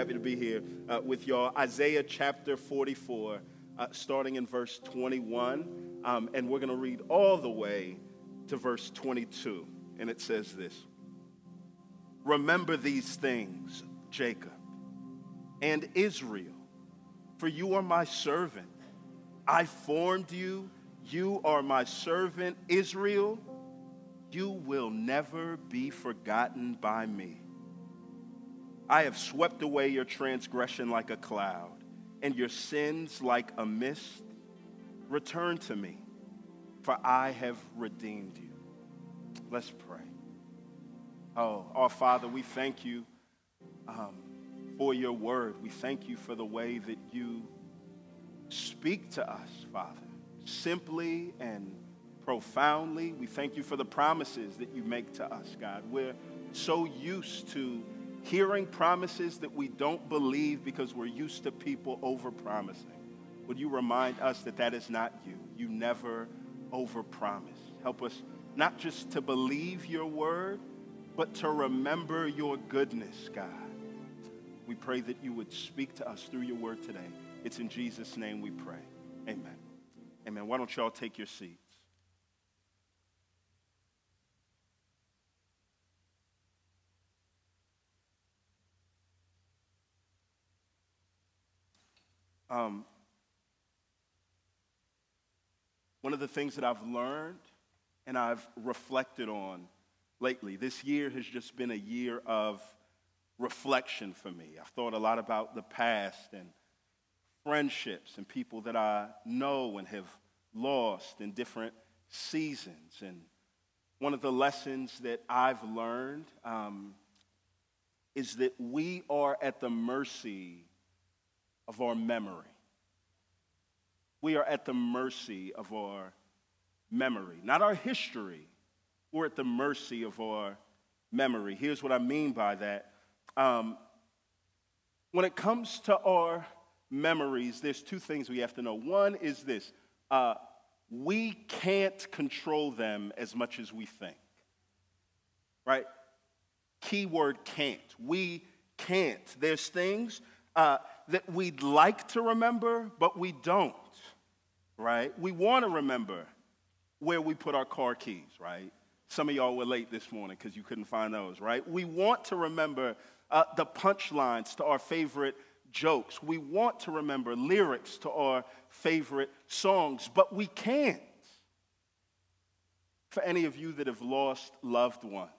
happy to be here uh, with y'all. Isaiah chapter 44, uh, starting in verse 21. Um, and we're going to read all the way to verse 22. And it says this Remember these things, Jacob and Israel, for you are my servant. I formed you. You are my servant, Israel. You will never be forgotten by me. I have swept away your transgression like a cloud, and your sins like a mist. Return to me, for I have redeemed you. Let's pray. Oh, our Father, we thank you um, for your word. We thank you for the way that you speak to us, Father, simply and profoundly. We thank you for the promises that you make to us, God. We're so used to hearing promises that we don't believe because we're used to people over-promising. Would you remind us that that is not you? You never over-promise. Help us not just to believe your word, but to remember your goodness, God. We pray that you would speak to us through your word today. It's in Jesus' name we pray. Amen. Amen. Why don't y'all take your seats? Um, one of the things that I've learned and I've reflected on lately, this year has just been a year of reflection for me. I've thought a lot about the past and friendships and people that I know and have lost in different seasons. And one of the lessons that I've learned um, is that we are at the mercy of our memory. We are at the mercy of our memory, not our history. We're at the mercy of our memory. Here's what I mean by that. Um, when it comes to our memories, there's two things we have to know. One is this uh, we can't control them as much as we think. Right? Keyword can't. We can't. There's things uh, that we'd like to remember, but we don't, right? We want to remember where we put our car keys, right? Some of y'all were late this morning because you couldn't find those, right? We want to remember uh, the punchlines to our favorite jokes. We want to remember lyrics to our favorite songs, but we can't. For any of you that have lost loved ones,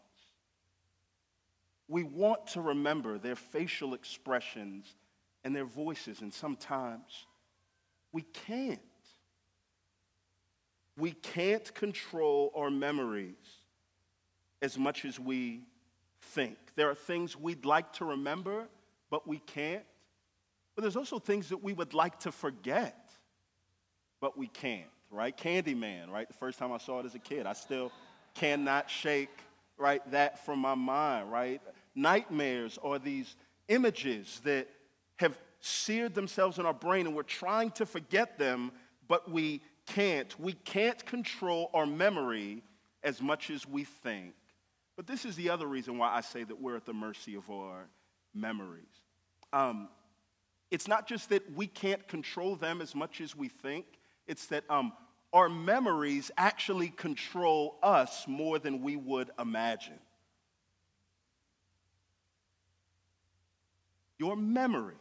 we want to remember their facial expressions and their voices, and sometimes we can't. We can't control our memories as much as we think. There are things we'd like to remember, but we can't. But there's also things that we would like to forget, but we can't, right? Candyman, right? The first time I saw it as a kid, I still cannot shake, right, that from my mind, right? Nightmares are these images that have seared themselves in our brain and we're trying to forget them, but we can't. We can't control our memory as much as we think. But this is the other reason why I say that we're at the mercy of our memories. Um, it's not just that we can't control them as much as we think, it's that um, our memories actually control us more than we would imagine. Your memory,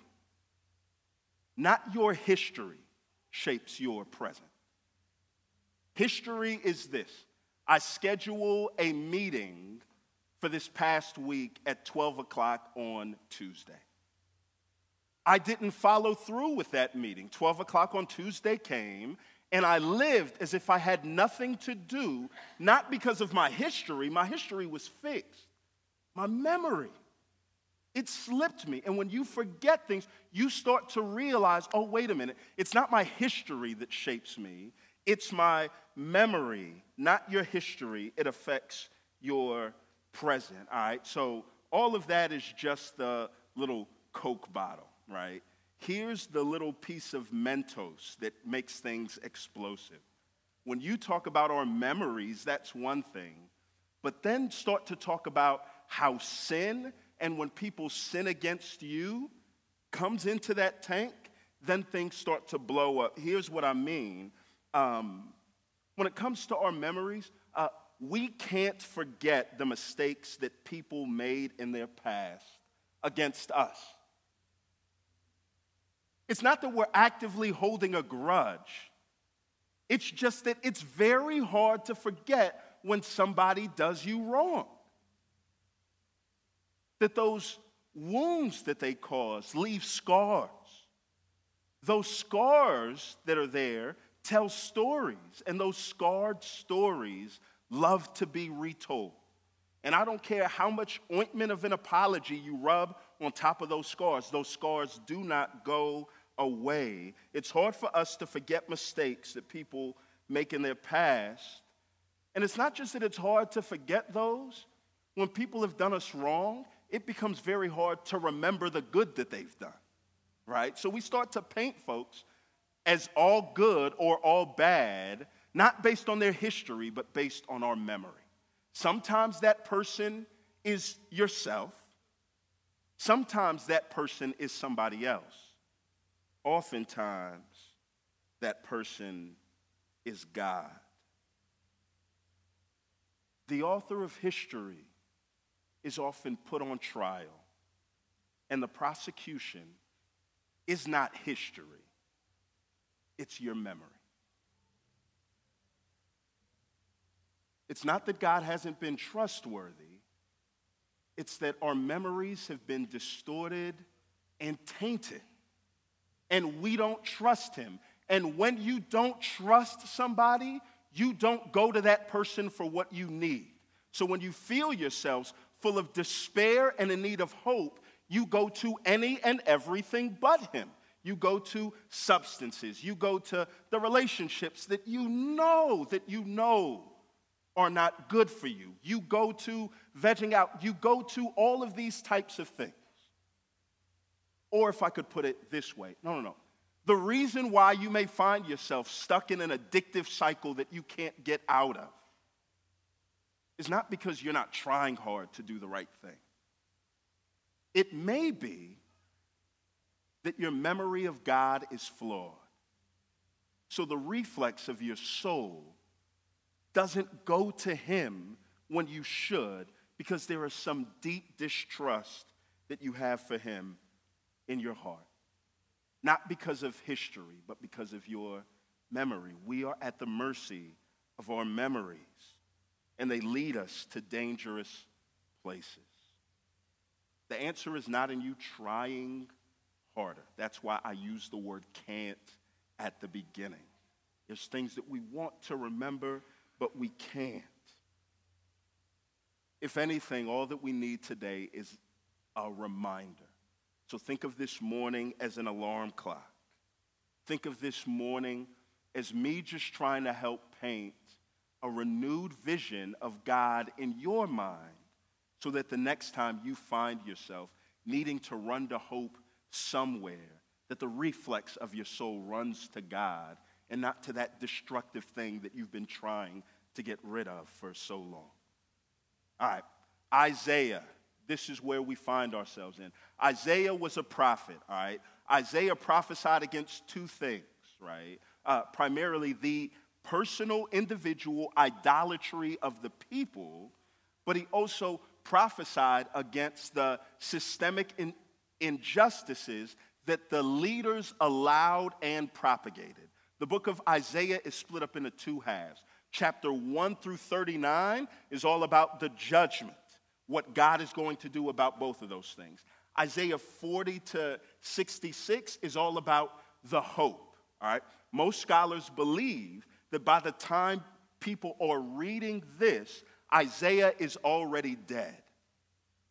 not your history, shapes your present. History is this I schedule a meeting for this past week at 12 o'clock on Tuesday. I didn't follow through with that meeting. 12 o'clock on Tuesday came, and I lived as if I had nothing to do, not because of my history. My history was fixed, my memory. It slipped me. And when you forget things, you start to realize oh, wait a minute, it's not my history that shapes me, it's my memory, not your history. It affects your present. All right, so all of that is just the little Coke bottle right? Here's the little piece of Mentos that makes things explosive. When you talk about our memories, that's one thing. But then start to talk about how sin and when people sin against you, comes into that tank, then things start to blow up. Here's what I mean. Um, when it comes to our memories, uh, we can't forget the mistakes that people made in their past against us. It's not that we're actively holding a grudge. It's just that it's very hard to forget when somebody does you wrong. That those wounds that they cause leave scars. Those scars that are there tell stories, and those scarred stories love to be retold. And I don't care how much ointment of an apology you rub on top of those scars, those scars do not go away. It's hard for us to forget mistakes that people make in their past. And it's not just that it's hard to forget those. When people have done us wrong, it becomes very hard to remember the good that they've done, right? So we start to paint folks as all good or all bad, not based on their history, but based on our memory. Sometimes that person is yourself, sometimes that person is somebody else. Oftentimes, that person is God. The author of history is often put on trial, and the prosecution is not history, it's your memory. It's not that God hasn't been trustworthy, it's that our memories have been distorted and tainted and we don't trust him. And when you don't trust somebody, you don't go to that person for what you need. So when you feel yourselves full of despair and in need of hope, you go to any and everything but him. You go to substances. You go to the relationships that you know that you know are not good for you. You go to vegging out. You go to all of these types of things. Or if I could put it this way no, no, no. The reason why you may find yourself stuck in an addictive cycle that you can't get out of is not because you're not trying hard to do the right thing. It may be that your memory of God is flawed. So the reflex of your soul doesn't go to Him when you should because there is some deep distrust that you have for Him in your heart. Not because of history, but because of your memory. We are at the mercy of our memories, and they lead us to dangerous places. The answer is not in you trying harder. That's why I use the word can't at the beginning. There's things that we want to remember, but we can't. If anything, all that we need today is a reminder so think of this morning as an alarm clock. Think of this morning as me just trying to help paint a renewed vision of God in your mind so that the next time you find yourself needing to run to hope somewhere, that the reflex of your soul runs to God and not to that destructive thing that you've been trying to get rid of for so long. All right, Isaiah this is where we find ourselves in. Isaiah was a prophet, all right? Isaiah prophesied against two things, right? Uh, primarily the personal, individual idolatry of the people, but he also prophesied against the systemic in, injustices that the leaders allowed and propagated. The book of Isaiah is split up into two halves. Chapter 1 through 39 is all about the judgment what God is going to do about both of those things. Isaiah 40 to 66 is all about the hope, all right? Most scholars believe that by the time people are reading this, Isaiah is already dead.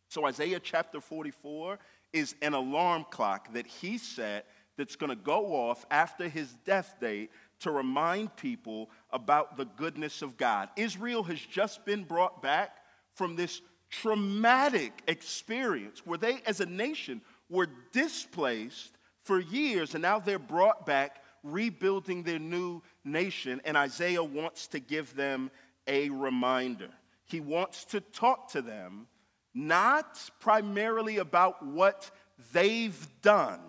So, Isaiah chapter 44 is an alarm clock that he set that's going to go off after his death date to remind people about the goodness of God. Israel has just been brought back from this traumatic experience where they, as a nation, were displaced for years and now they're brought back rebuilding their new nation. And Isaiah wants to give them a reminder. He wants to talk to them not primarily about what they've done,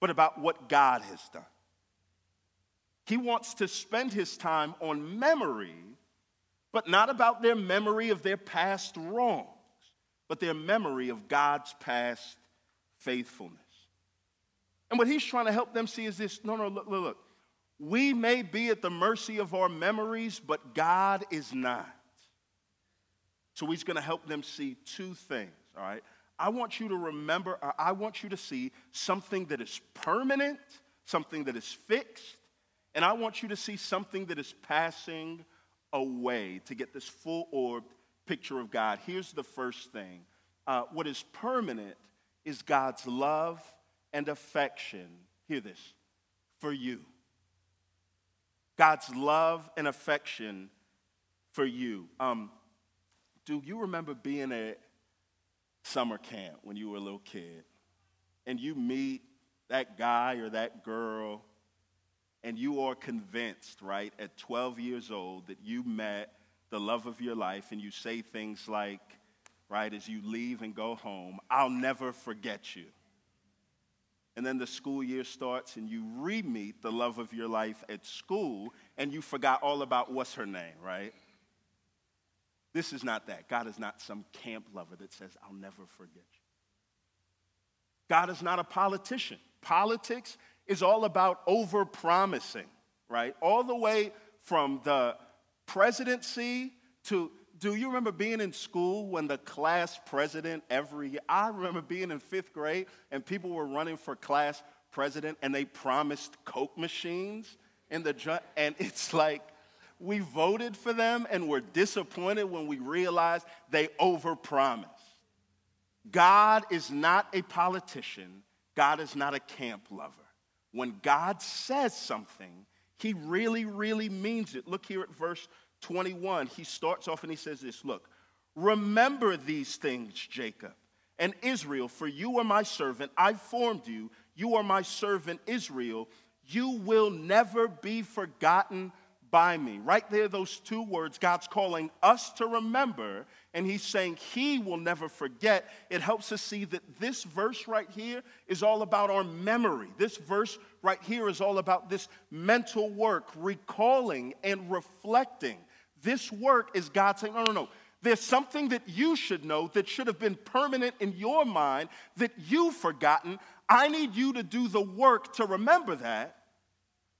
but about what God has done. He wants to spend his time on memory, but not about their memory of their past wrongs, but their memory of God's past faithfulness. And what he's trying to help them see is this no, no, look, look, look. We may be at the mercy of our memories, but God is not. So he's going to help them see two things, all right? I want you to remember, I want you to see something that is permanent, something that is fixed, and I want you to see something that is passing away to get this full orbed picture of God. Here's the first thing uh, what is permanent is God's love and affection. Hear this for you. God's love and affection for you. Um, do you remember being at summer camp when you were a little kid and you meet that guy or that girl and you are convinced, right, at 12 years old that you met the love of your life and you say things like, right, as you leave and go home, I'll never forget you and then the school year starts and you re meet the love of your life at school and you forgot all about what's her name, right? This is not that. God is not some camp lover that says, I'll never forget you. God is not a politician. Politics is all about over promising, right? All the way from the presidency to do you remember being in school when the class president every year? I remember being in fifth grade and people were running for class president and they promised Coke machines in the and it's like we voted for them and we're disappointed when we realized they overpromised. God is not a politician. God is not a camp lover. When God says something, he really, really means it. Look here at verse 21, he starts off and he says this Look, remember these things, Jacob and Israel, for you are my servant. I formed you. You are my servant, Israel. You will never be forgotten by me. Right there, those two words, God's calling us to remember, and He's saying He will never forget. It helps us see that this verse right here is all about our memory. This verse right here is all about this mental work, recalling and reflecting. This work is God saying, no, no, no. There's something that you should know that should have been permanent in your mind that you've forgotten. I need you to do the work to remember that.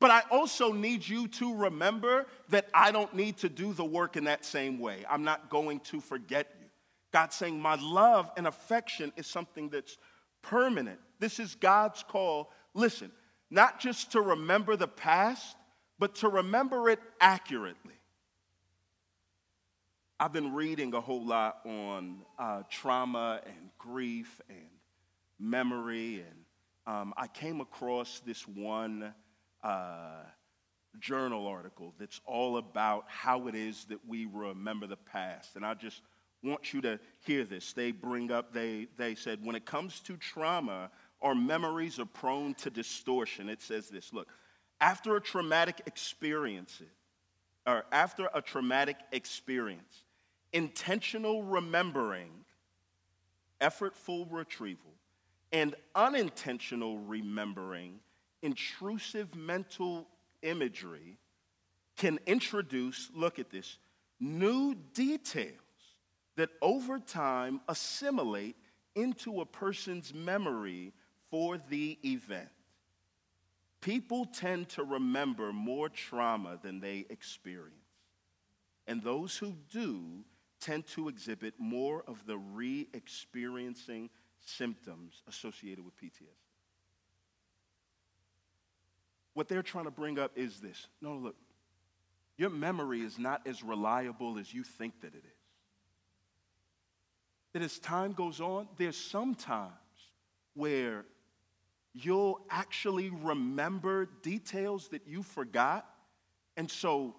But I also need you to remember that I don't need to do the work in that same way. I'm not going to forget you. God's saying, My love and affection is something that's permanent. This is God's call. Listen, not just to remember the past, but to remember it accurately. I've been reading a whole lot on uh, trauma and grief and memory, and um, I came across this one uh, journal article that's all about how it is that we remember the past. And I just want you to hear this. They bring up, they, they said, when it comes to trauma, our memories are prone to distortion. It says this look, after a traumatic experience, or after a traumatic experience, intentional remembering, effortful retrieval, and unintentional remembering, intrusive mental imagery can introduce, look at this, new details that over time assimilate into a person's memory for the event. People tend to remember more trauma than they experience. And those who do tend to exhibit more of the re experiencing symptoms associated with PTSD. What they're trying to bring up is this no, look, your memory is not as reliable as you think that it is. That as time goes on, there's some times where you'll actually remember details that you forgot. And so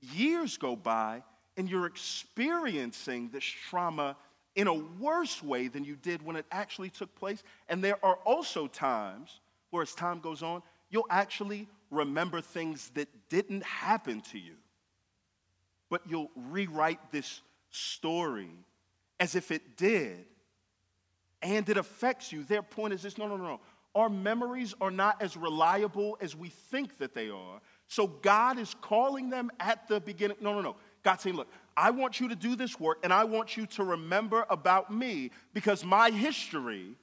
years go by and you're experiencing this trauma in a worse way than you did when it actually took place. And there are also times where, as time goes on, you'll actually remember things that didn't happen to you. But you'll rewrite this story as if it did. And it affects you. Their point is this no, no, no, no. our memories are not as reliable as we think that they are. So God is calling them at the beginning. No, no, no. God's saying, look, I want you to do this work and I want you to remember about me because my history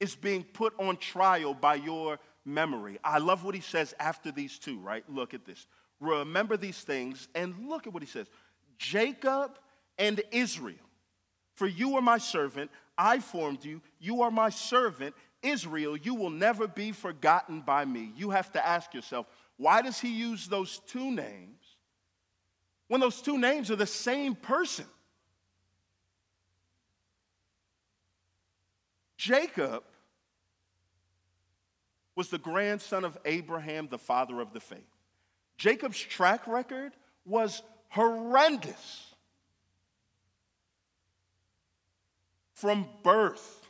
is being put on trial by your memory. I love what he says after these two, right? Look at this. Remember these things and look at what he says Jacob and Israel. For you are my servant, I formed you, you are my servant, Israel, you will never be forgotten by me. You have to ask yourself, why does he use those two names when those two names are the same person? Jacob was the grandson of Abraham, the father of the faith. Jacob's track record was horrendous. From birth,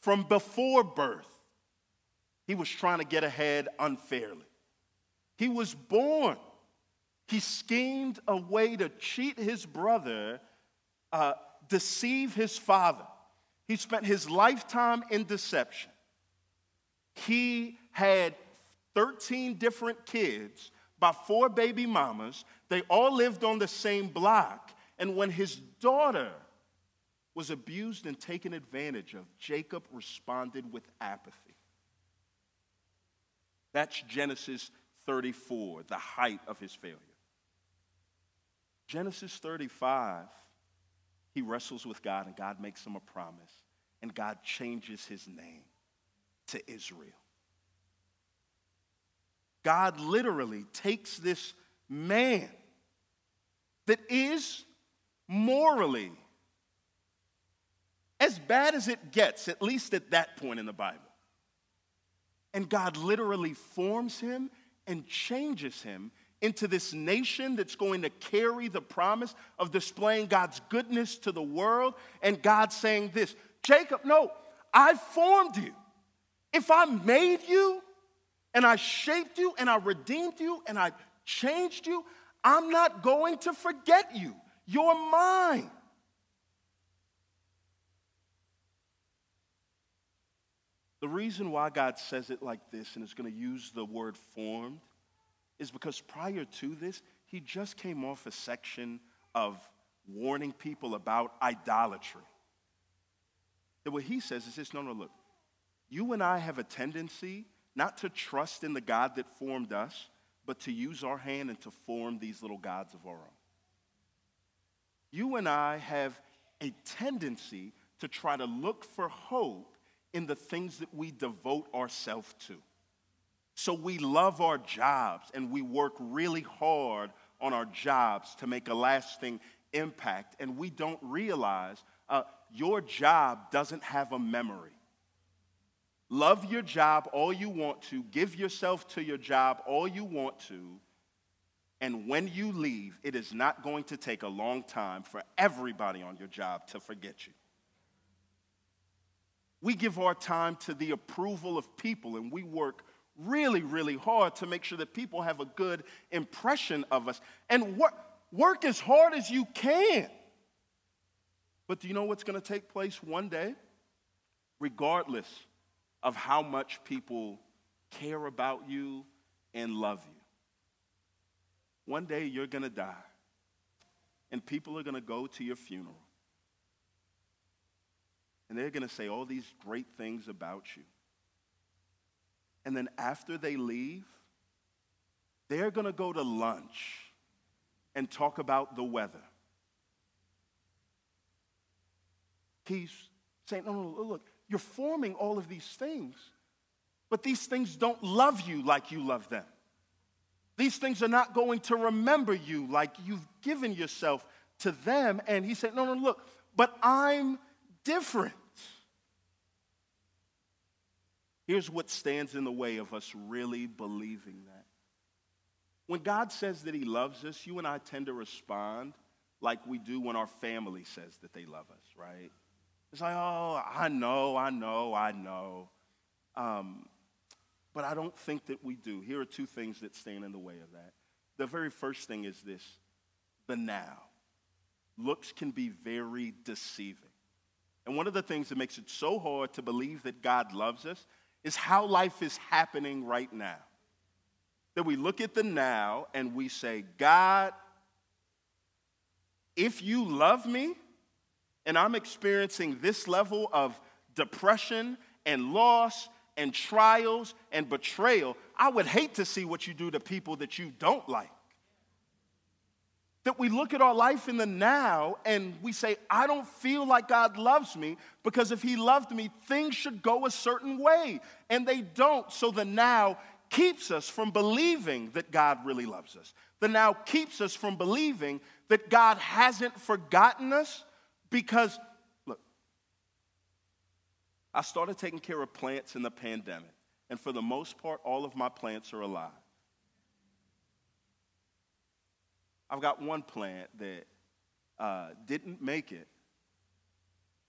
from before birth, he was trying to get ahead unfairly. He was born. He schemed a way to cheat his brother, uh, deceive his father. He spent his lifetime in deception. He had 13 different kids by four baby mamas. They all lived on the same block. And when his daughter was abused and taken advantage of, Jacob responded with apathy. That's Genesis 34, the height of his failure. Genesis 35, he wrestles with God and God makes him a promise, and God changes his name to Israel. God literally takes this man that is morally as bad as it gets, at least at that point in the Bible. And God literally forms him and changes him into this nation that's going to carry the promise of displaying God's goodness to the world. And God saying this Jacob, no, I formed you. If I made you and I shaped you and I redeemed you and I changed you, I'm not going to forget you. You're mine. The reason why God says it like this and is going to use the word formed is because prior to this, he just came off a section of warning people about idolatry. And what he says is this no, no, look, you and I have a tendency not to trust in the God that formed us, but to use our hand and to form these little gods of our own. You and I have a tendency to try to look for hope in the things that we devote ourselves to. So we love our jobs and we work really hard on our jobs to make a lasting impact. And we don't realize uh, your job doesn't have a memory. Love your job all you want to, give yourself to your job all you want to. And when you leave, it is not going to take a long time for everybody on your job to forget you. We give our time to the approval of people and we work really, really hard to make sure that people have a good impression of us. And work, work as hard as you can. But do you know what's going to take place one day? Regardless of how much people care about you and love you. One day you're going to die, and people are going to go to your funeral and they're going to say all these great things about you. And then after they leave, they're going to go to lunch and talk about the weather. He's saying, no, no, look, you're forming all of these things, but these things don't love you like you love them. These things are not going to remember you like you've given yourself to them. And he said, no, no, look, but I'm different. Here's what stands in the way of us really believing that. When God says that He loves us, you and I tend to respond like we do when our family says that they love us, right? It's like, oh, I know, I know, I know. Um, but I don't think that we do. Here are two things that stand in the way of that. The very first thing is this the now. Looks can be very deceiving. And one of the things that makes it so hard to believe that God loves us is how life is happening right now. That we look at the now and we say, God, if you love me and I'm experiencing this level of depression and loss and trials and betrayal, I would hate to see what you do to people that you don't like. That we look at our life in the now and we say, I don't feel like God loves me because if He loved me, things should go a certain way. And they don't. So the now keeps us from believing that God really loves us. The now keeps us from believing that God hasn't forgotten us because, look, I started taking care of plants in the pandemic. And for the most part, all of my plants are alive. I've got one plant that uh, didn't make it,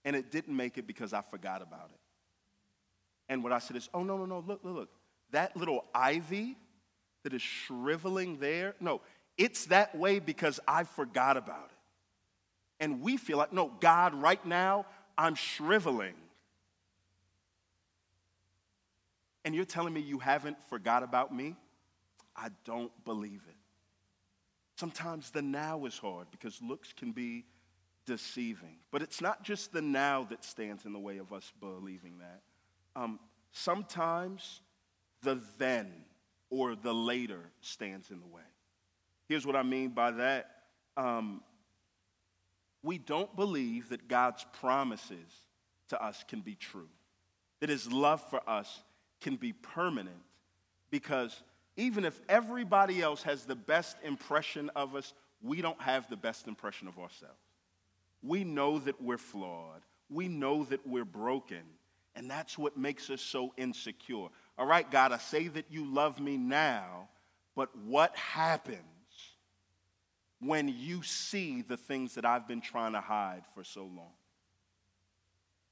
and it didn't make it because I forgot about it. And what I said is, oh, no, no, no, look, look, look. That little ivy that is shriveling there, no, it's that way because I forgot about it. And we feel like, no, God, right now, I'm shriveling. And you're telling me you haven't forgot about me? I don't believe it. Sometimes the now is hard because looks can be deceiving. But it's not just the now that stands in the way of us believing that. Um, sometimes the then or the later stands in the way. Here's what I mean by that. Um, we don't believe that God's promises to us can be true, that His love for us can be permanent, because even if everybody else has the best impression of us, we don't have the best impression of ourselves. We know that we're flawed, we know that we're broken, and that's what makes us so insecure. All right, God, I say that you love me now, but what happens when you see the things that I've been trying to hide for so long?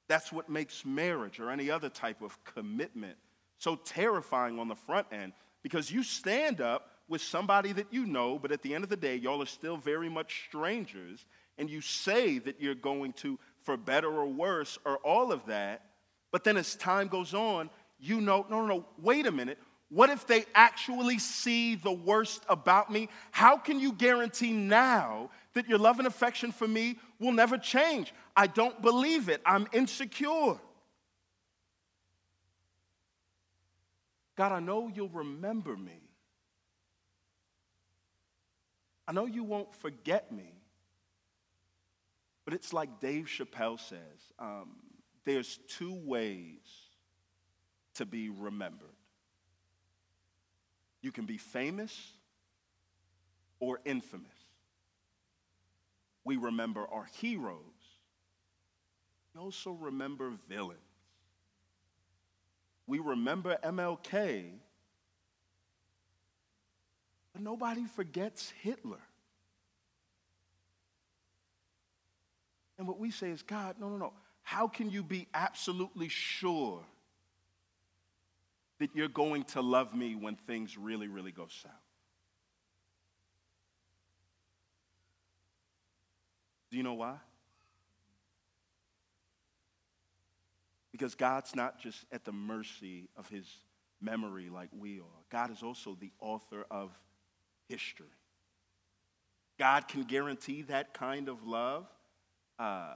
That's what makes marriage or any other type of commitment so terrifying on the front end because you stand up with somebody that you know, but at the end of the day, y'all are still very much strangers, and you say that you're going to, for better or worse, or all of that, but then as time goes on, you know, no, no, no, wait a minute. What if they actually see the worst about me? How can you guarantee now that your love and affection for me will never change? I don't believe it. I'm insecure. God, I know you'll remember me. I know you won't forget me. But it's like Dave Chappelle says um, there's two ways to be remembered. You can be famous or infamous. We remember our heroes. We also remember villains. We remember MLK, but nobody forgets Hitler. And what we say is, God, no, no, no. How can you be absolutely sure that you're going to love me when things really, really go south? Do you know why? Because God's not just at the mercy of his memory like we are, God is also the author of history. God can guarantee that kind of love uh,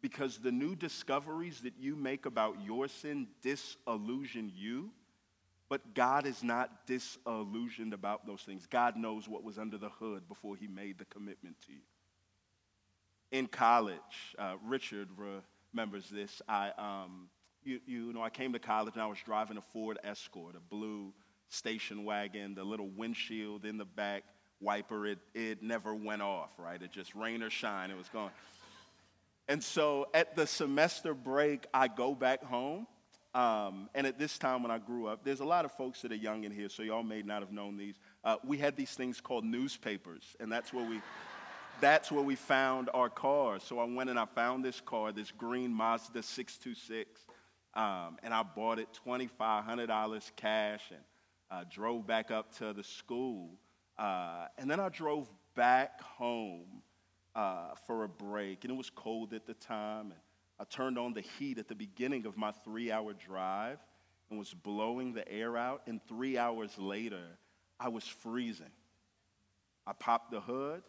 because the new discoveries that you make about your sin disillusion you, but God is not disillusioned about those things. God knows what was under the hood before he made the commitment to you. In college, uh, Richard remembers this. I, um, you, you know, I came to college and I was driving a Ford Escort, a blue station wagon, the little windshield in the back wiper, it, it never went off, right? It just rain or shine, it was gone. And so at the semester break, I go back home. Um, and at this time when I grew up, there's a lot of folks that are young in here, so y'all may not have known these. Uh, we had these things called newspapers, and that's where we that's where we found our car. So I went and I found this car, this green Mazda 626, um, and I bought it $2,500 cash and uh, drove back up to the school. Uh, and then I drove back home uh, for a break, and it was cold at the time. And I turned on the heat at the beginning of my three hour drive and was blowing the air out. And three hours later, I was freezing. I popped the hood.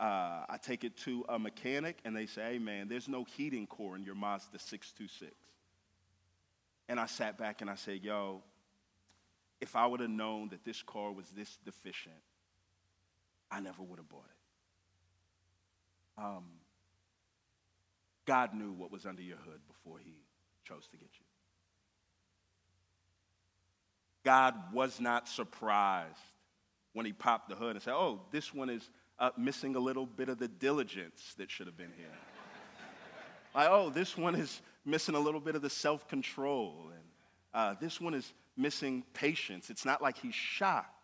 Uh, I take it to a mechanic, and they say, hey, man, there's no heating core in your Mazda 626. And I sat back and I said, yo, if I would have known that this car was this deficient, I never would have bought it. Um, God knew what was under your hood before He chose to get you. God was not surprised when He popped the hood and said, Oh, this one is uh, missing a little bit of the diligence that should have been here. like, oh, this one is missing a little bit of the self control. And uh, this one is missing patience. It's not like he's shocked.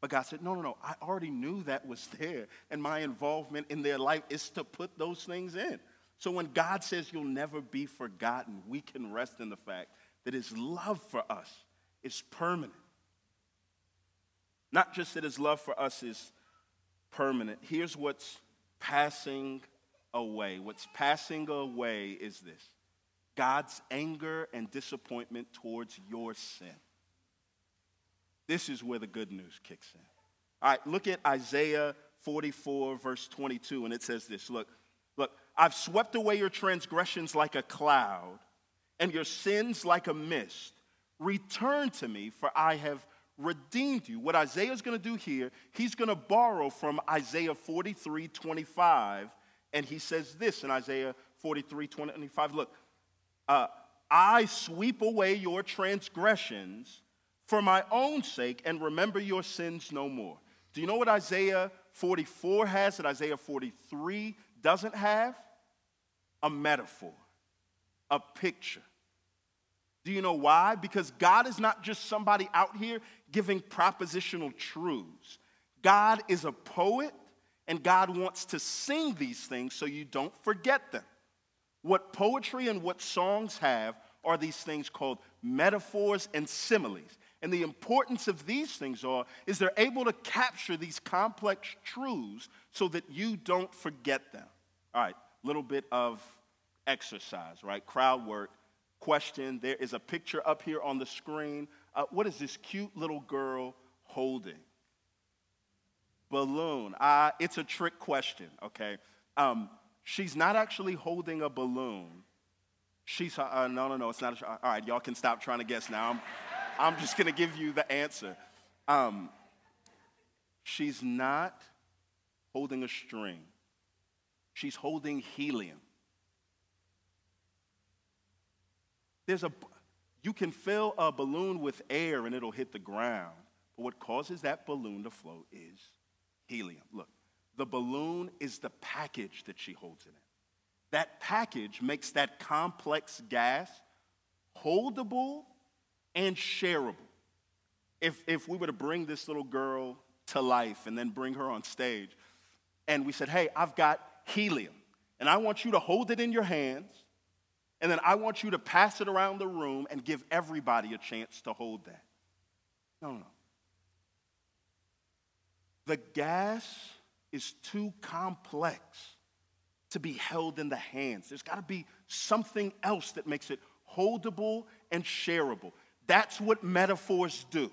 But God said, No, no, no, I already knew that was there. And my involvement in their life is to put those things in. So when God says you'll never be forgotten, we can rest in the fact that his love for us is permanent. Not just that his love for us is permanent. Here's what's passing away. What's passing away is this God's anger and disappointment towards your sin. This is where the good news kicks in. All right, look at Isaiah 44, verse 22, and it says this Look, look, I've swept away your transgressions like a cloud, and your sins like a mist. Return to me, for I have redeemed you. What Isaiah is going to do here, he's going to borrow from Isaiah 43, 25, and he says this in Isaiah 43, 25. Look, uh, I sweep away your transgressions for my own sake and remember your sins no more. Do you know what Isaiah 44 has that Isaiah 43 doesn't have? A metaphor, a picture. Do you know why? Because God is not just somebody out here giving propositional truths. God is a poet, and God wants to sing these things so you don't forget them. What poetry and what songs have are these things called metaphors and similes. And the importance of these things are is they're able to capture these complex truths so that you don't forget them. All right, little bit of exercise, right? Crowd work. Question, there is a picture up here on the screen. Uh, what is this cute little girl holding? Balloon. Uh, it's a trick question, okay? Um, she's not actually holding a balloon. She's, uh, uh no, no, no, it's not. A, all right, y'all can stop trying to guess now. I'm, I'm just going to give you the answer. Um, she's not holding a string, she's holding helium. There's a, you can fill a balloon with air and it'll hit the ground. But what causes that balloon to float is helium. Look, the balloon is the package that she holds it in. That package makes that complex gas holdable and shareable. If, if we were to bring this little girl to life and then bring her on stage, and we said, Hey, I've got helium, and I want you to hold it in your hands, and then I want you to pass it around the room and give everybody a chance to hold that. No, no. The gas is too complex to be held in the hands. There's got to be something else that makes it holdable and shareable. That's what metaphors do.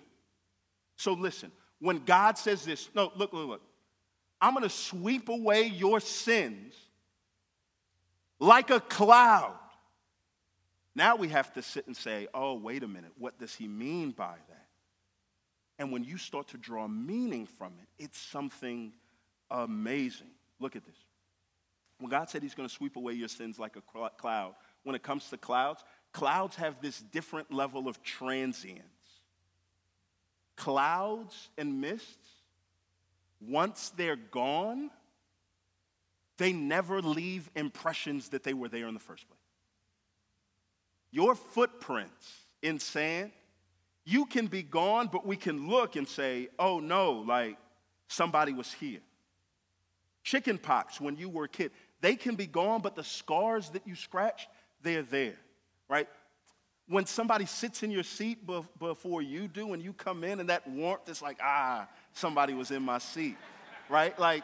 So listen, when God says this, no, look, look, look. I'm going to sweep away your sins like a cloud. Now we have to sit and say, oh, wait a minute, what does he mean by that? And when you start to draw meaning from it, it's something amazing. Look at this. When God said he's going to sweep away your sins like a cloud, when it comes to clouds, Clouds have this different level of transience. Clouds and mists, once they're gone, they never leave impressions that they were there in the first place. Your footprints in sand, you can be gone, but we can look and say, oh no, like somebody was here. Chicken pox when you were a kid, they can be gone, but the scars that you scratched, they're there right? When somebody sits in your seat before you do, and you come in, and that warmth is like, ah, somebody was in my seat, right? Like,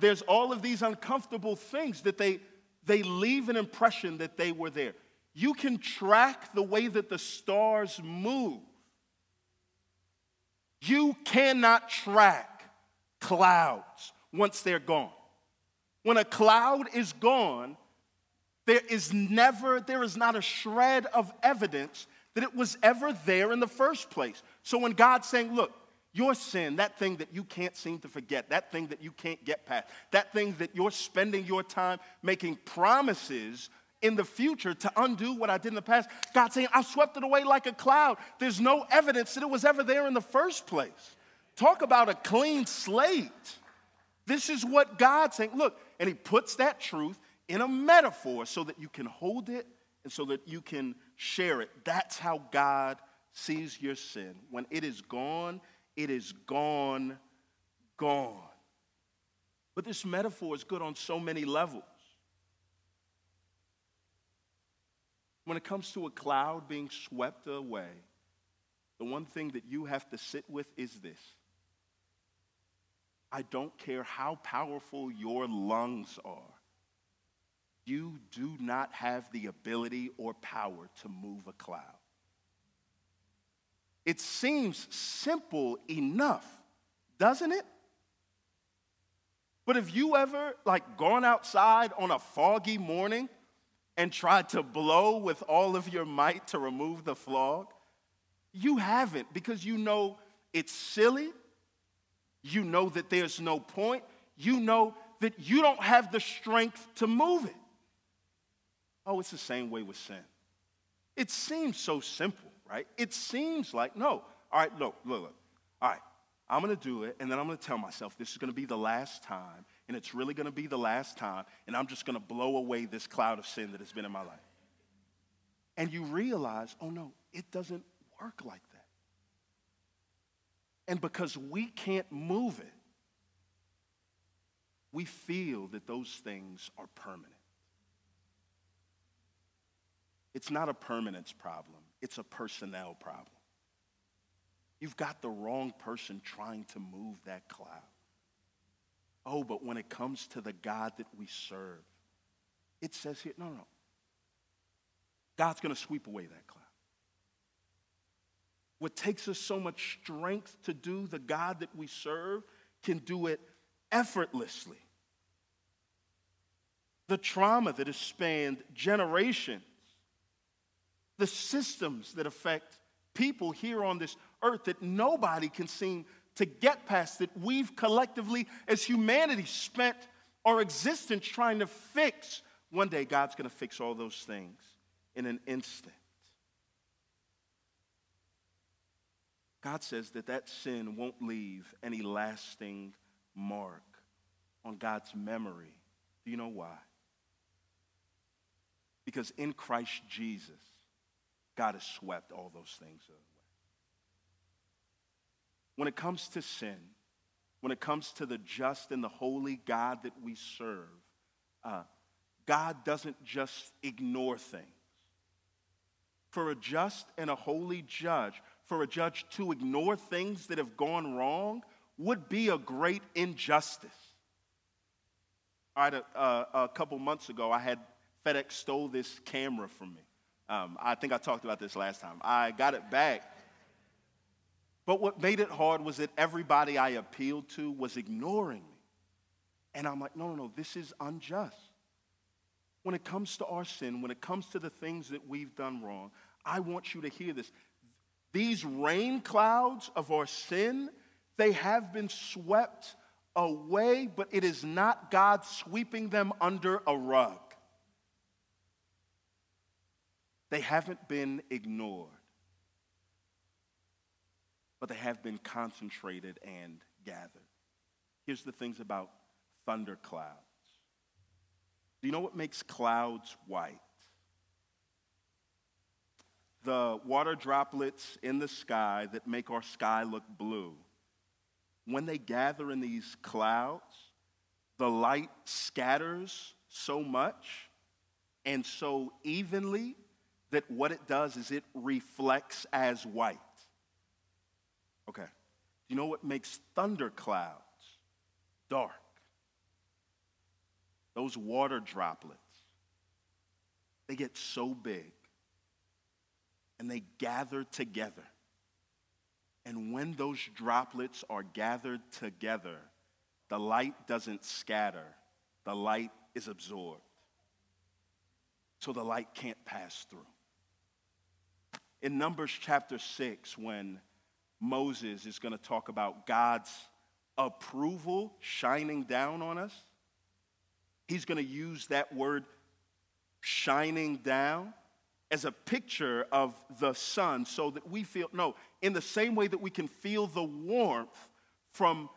there's all of these uncomfortable things that they they leave an impression that they were there. You can track the way that the stars move. You cannot track clouds once they're gone. When a cloud is gone, there is never, there is not a shred of evidence that it was ever there in the first place. So when God's saying, look, your sin, that thing that you can't seem to forget, that thing that you can't get past, that thing that you're spending your time making promises in the future to undo what I did in the past. God saying, I swept it away like a cloud. There's no evidence that it was ever there in the first place. Talk about a clean slate. This is what God's saying. Look, and He puts that truth in a metaphor so that you can hold it and so that you can share it. That's how God sees your sin. When it is gone, it is gone, gone. But this metaphor is good on so many levels. When it comes to a cloud being swept away, the one thing that you have to sit with is this I don't care how powerful your lungs are, you do not have the ability or power to move a cloud. It seems simple enough, doesn't it? But have you ever like gone outside on a foggy morning and tried to blow with all of your might to remove the fog? You haven't because you know it's silly. You know that there's no point. You know that you don't have the strength to move it. Oh, it's the same way with sin. It seems so simple right? It seems like, no. All right, look, look, look. All right, I'm going to do it, and then I'm going to tell myself this is going to be the last time, and it's really going to be the last time, and I'm just going to blow away this cloud of sin that has been in my life. And you realize, oh no, it doesn't work like that. And because we can't move it, we feel that those things are permanent. It's not a permanence problem it's a personnel problem. You've got the wrong person trying to move that cloud. Oh, but when it comes to the God that we serve, it says here, no, no. God's going to sweep away that cloud. What takes us so much strength to do the God that we serve can do it effortlessly. The trauma that has spanned generations the systems that affect people here on this earth that nobody can seem to get past, that we've collectively, as humanity, spent our existence trying to fix. One day, God's going to fix all those things in an instant. God says that that sin won't leave any lasting mark on God's memory. Do you know why? Because in Christ Jesus, God has swept all those things away. When it comes to sin, when it comes to the just and the holy God that we serve, uh, God doesn't just ignore things. For a just and a holy judge, for a judge to ignore things that have gone wrong would be a great injustice. All right, a, a, a couple months ago, I had FedEx stole this camera from me. Um, I think I talked about this last time. I got it back. But what made it hard was that everybody I appealed to was ignoring me. And I'm like, no, no, no, this is unjust. When it comes to our sin, when it comes to the things that we've done wrong, I want you to hear this. These rain clouds of our sin, they have been swept away, but it is not God sweeping them under a rug. They haven't been ignored, but they have been concentrated and gathered. Here's the things about thunderclouds. Do you know what makes clouds white? The water droplets in the sky that make our sky look blue. When they gather in these clouds, the light scatters so much and so evenly that what it does is it reflects as white. Okay. Do you know what makes thunderclouds dark? Those water droplets they get so big and they gather together. And when those droplets are gathered together, the light doesn't scatter, the light is absorbed. So the light can't pass through. In Numbers chapter 6, when Moses is going to talk about God's approval shining down on us, he's going to use that word shining down as a picture of the sun so that we feel, no, in the same way that we can feel the warmth from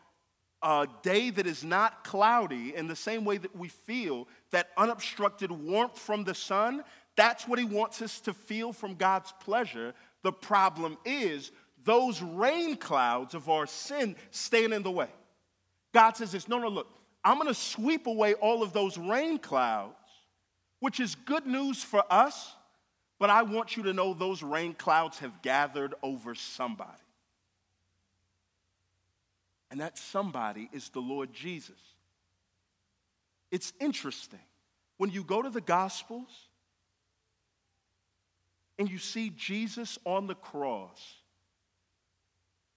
a day that is not cloudy, in the same way that we feel that unobstructed warmth from the sun, that's what he wants us to feel from God's pleasure. The problem is those rain clouds of our sin stand in the way. God says this no, no, look, I'm going to sweep away all of those rain clouds, which is good news for us, but I want you to know those rain clouds have gathered over somebody. And that somebody is the Lord Jesus. It's interesting. When you go to the Gospels and you see Jesus on the cross,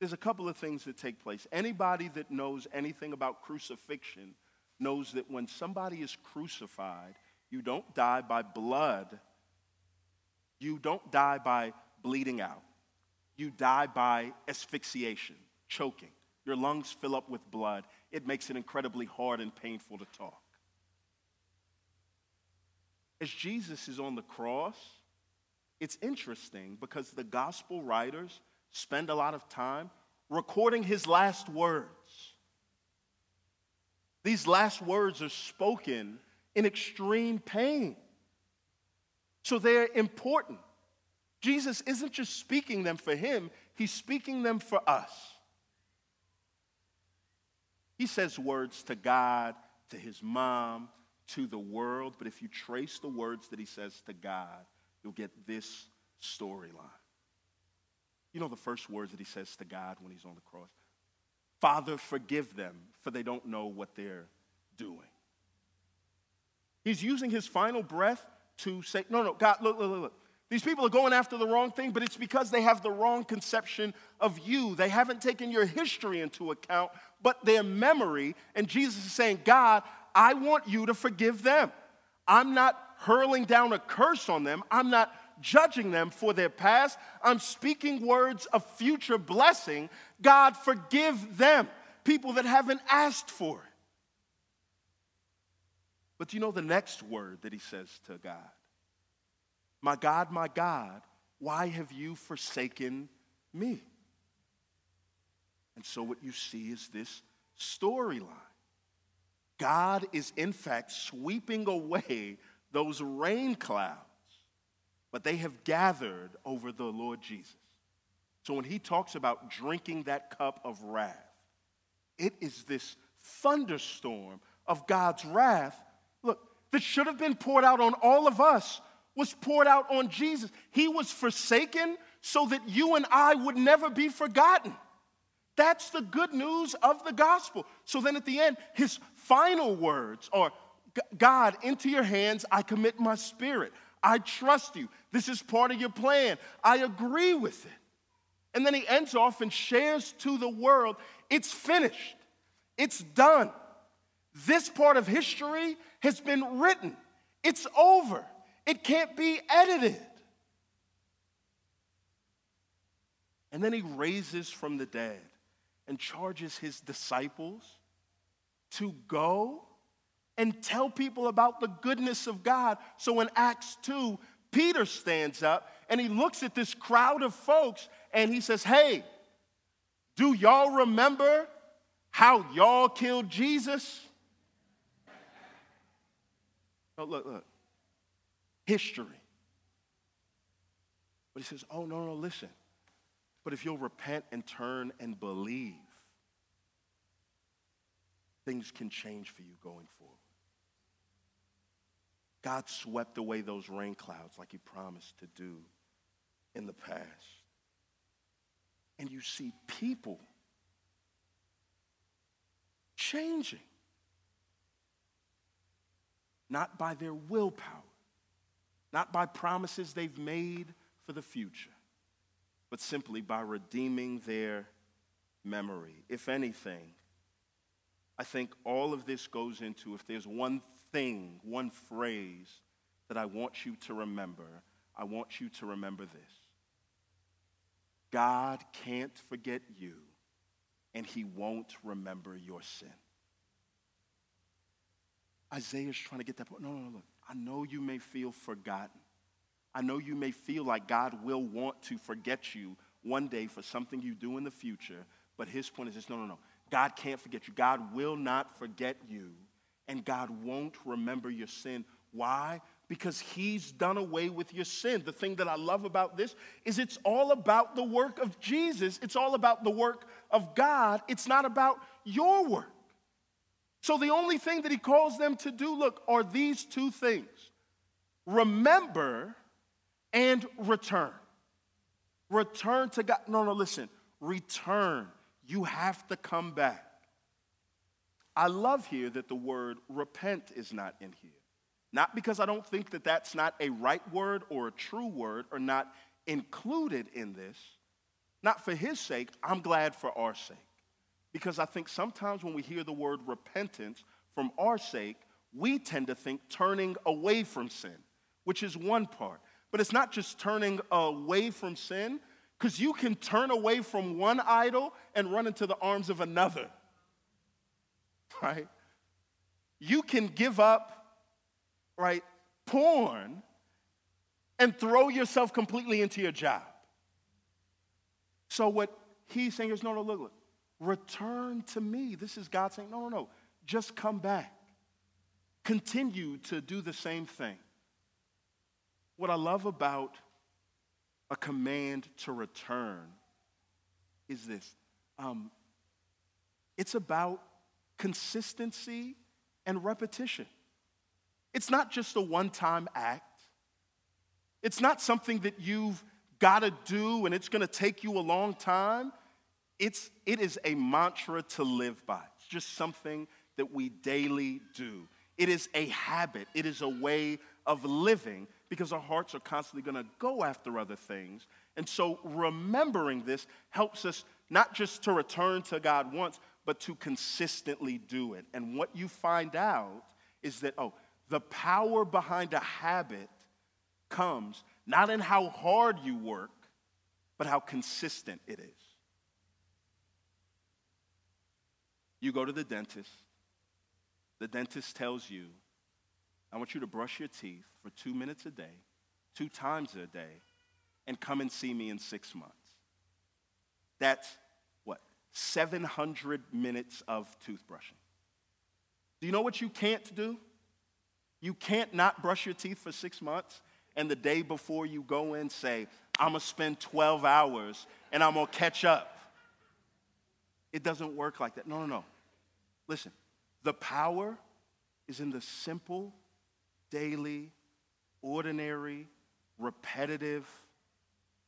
there's a couple of things that take place. Anybody that knows anything about crucifixion knows that when somebody is crucified, you don't die by blood, you don't die by bleeding out, you die by asphyxiation, choking. Your lungs fill up with blood. It makes it incredibly hard and painful to talk. As Jesus is on the cross, it's interesting because the gospel writers spend a lot of time recording his last words. These last words are spoken in extreme pain. So they're important. Jesus isn't just speaking them for him, he's speaking them for us. He says words to God, to his mom, to the world, but if you trace the words that he says to God, you'll get this storyline. You know the first words that he says to God when he's on the cross? Father, forgive them, for they don't know what they're doing. He's using his final breath to say, No, no, God, look, look, look. These people are going after the wrong thing, but it's because they have the wrong conception of you. They haven't taken your history into account, but their memory. And Jesus is saying, God, I want you to forgive them. I'm not hurling down a curse on them. I'm not judging them for their past. I'm speaking words of future blessing. God, forgive them, people that haven't asked for it. But do you know the next word that he says to God? My God, my God, why have you forsaken me? And so what you see is this storyline. God is, in fact, sweeping away those rain clouds but they have gathered over the Lord Jesus. So when he talks about drinking that cup of wrath, it is this thunderstorm of God's wrath. Look, that should have been poured out on all of us was poured out on Jesus. He was forsaken so that you and I would never be forgotten. That's the good news of the gospel. So then at the end, his final words are God, into your hands I commit my spirit. I trust you. This is part of your plan. I agree with it. And then he ends off and shares to the world it's finished, it's done. This part of history has been written, it's over, it can't be edited. And then he raises from the dead and charges his disciples to go and tell people about the goodness of God. So in Acts 2, Peter stands up and he looks at this crowd of folks and he says, Hey, do y'all remember how y'all killed Jesus? Oh, look, look. History. But he says, Oh, no, no, listen. But if you'll repent and turn and believe, things can change for you going forward. God swept away those rain clouds like he promised to do in the past. And you see people changing, not by their willpower, not by promises they've made for the future, but simply by redeeming their memory. If anything, I think all of this goes into if there's one thing, one phrase that I want you to remember, I want you to remember this God can't forget you, and he won't remember your sin. Isaiah's trying to get that point. No, no, no, look. I know you may feel forgotten. I know you may feel like God will want to forget you one day for something you do in the future, but his point is this no, no, no. God can't forget you. God will not forget you, and God won't remember your sin. Why? Because he's done away with your sin. The thing that I love about this is it's all about the work of Jesus, it's all about the work of God, it's not about your work. So the only thing that he calls them to do, look, are these two things remember and return. Return to God. No, no, listen. Return. You have to come back. I love here that the word repent is not in here. Not because I don't think that that's not a right word or a true word or not included in this. Not for his sake, I'm glad for our sake. Because I think sometimes when we hear the word repentance from our sake, we tend to think turning away from sin, which is one part. But it's not just turning away from sin, because you can turn away from one idol and run into the arms of another. Right? You can give up, right, porn and throw yourself completely into your job. So what he's saying is, no, no, look, look, return to me. This is God saying, no, no, no, just come back. Continue to do the same thing. What I love about a command to return is this um, it's about consistency and repetition. It's not just a one time act, it's not something that you've got to do and it's going to take you a long time. It's, it is a mantra to live by. It's just something that we daily do. It is a habit, it is a way of living because our hearts are constantly going to go after other things. And so remembering this helps us not just to return to God once, but to consistently do it. And what you find out is that, oh, the power behind a habit comes not in how hard you work, but how consistent it is. You go to the dentist, the dentist tells you I want you to brush your teeth for two minutes a day, two times a day, and come and see me in six months. That's? 700 minutes of toothbrushing. Do you know what you can't do? You can't not brush your teeth for six months and the day before you go in say, I'm gonna spend 12 hours and I'm gonna catch up. It doesn't work like that. No, no, no. Listen, the power is in the simple daily, ordinary, repetitive,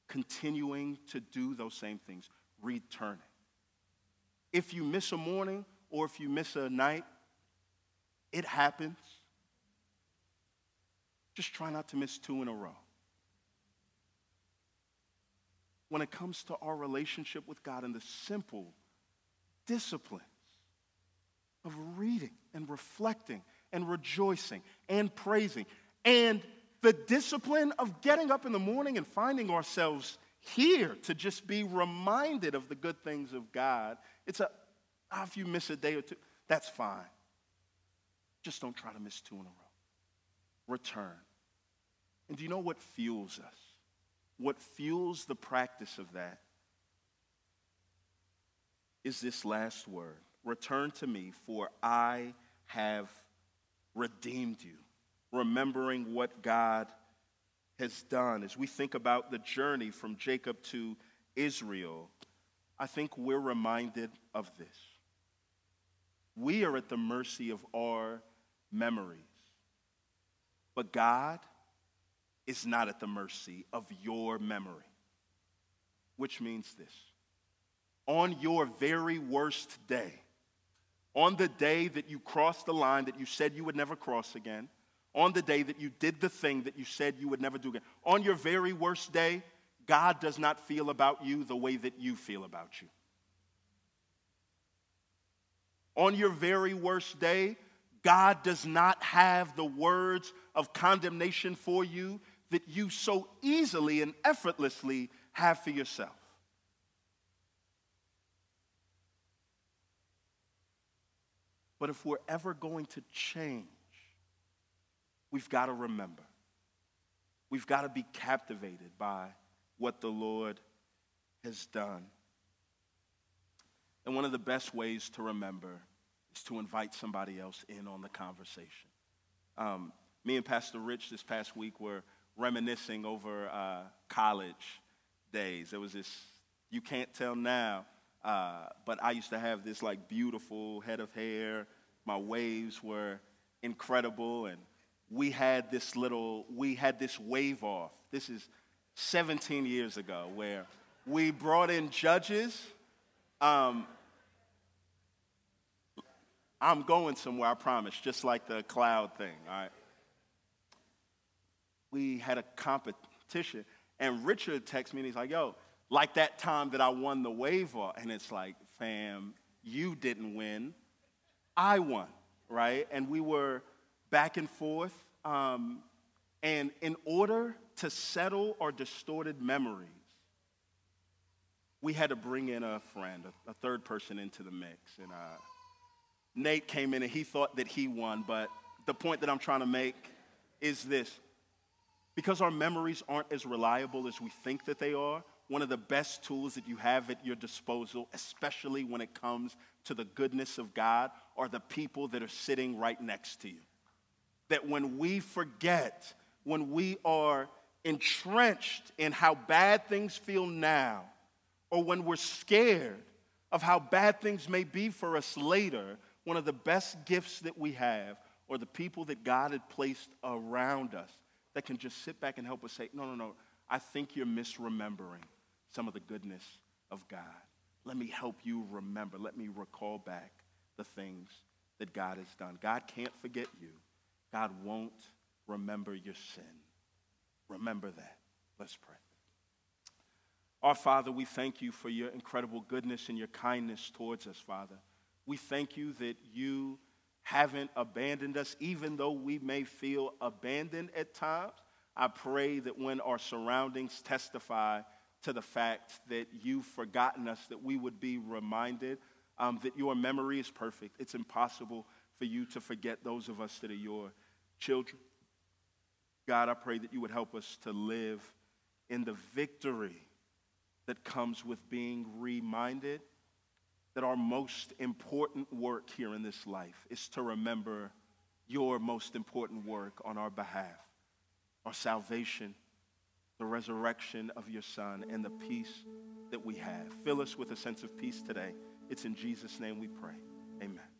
continuing to do those same things, returning. If you miss a morning or if you miss a night, it happens. Just try not to miss two in a row. When it comes to our relationship with God and the simple disciplines of reading and reflecting and rejoicing and praising. And the discipline of getting up in the morning and finding ourselves here to just be reminded of the good things of God. It's a, oh, if you miss a day or two, that's fine. Just don't try to miss two in a row. Return. And do you know what fuels us? What fuels the practice of that is this last word Return to me, for I have redeemed you, remembering what God has done. As we think about the journey from Jacob to Israel, I think we're reminded of this. We are at the mercy of our memories, but God is not at the mercy of your memory, which means this. On your very worst day, on the day that you crossed the line that you said you would never cross again, on the day that you did the thing that you said you would never do again, on your very worst day, God does not feel about you the way that you feel about you. On your very worst day, God does not have the words of condemnation for you that you so easily and effortlessly have for yourself. But if we're ever going to change, we've got to remember. We've got to be captivated by what the Lord has done. And one of the best ways to remember is to invite somebody else in on the conversation. Um, me and Pastor Rich this past week were reminiscing over uh, college days. There was this, you can't tell now, uh, but I used to have this like beautiful head of hair. My waves were incredible, and we had this little, we had this wave off. This is 17 years ago, where we brought in judges. Um, I'm going somewhere, I promise, just like the cloud thing, all right? We had a competition, and Richard texts me and he's like, yo, like that time that I won the waiver. And it's like, fam, you didn't win, I won, right? And we were back and forth. Um, and in order to settle our distorted memories, we had to bring in a friend, a, a third person into the mix. And uh, Nate came in and he thought that he won, but the point that I'm trying to make is this. Because our memories aren't as reliable as we think that they are, one of the best tools that you have at your disposal, especially when it comes to the goodness of God, are the people that are sitting right next to you. That when we forget, when we are entrenched in how bad things feel now, or when we're scared of how bad things may be for us later, one of the best gifts that we have are the people that God had placed around us that can just sit back and help us say, No, no, no, I think you're misremembering some of the goodness of God. Let me help you remember. Let me recall back the things that God has done. God can't forget you, God won't remember your sin. Remember that. Let's pray. Our Father, we thank you for your incredible goodness and your kindness towards us, Father. We thank you that you haven't abandoned us, even though we may feel abandoned at times. I pray that when our surroundings testify to the fact that you've forgotten us, that we would be reminded um, that your memory is perfect. It's impossible for you to forget those of us that are your children. God, I pray that you would help us to live in the victory that comes with being reminded that our most important work here in this life is to remember your most important work on our behalf our salvation, the resurrection of your Son, and the peace that we have. Fill us with a sense of peace today. It's in Jesus' name we pray. Amen.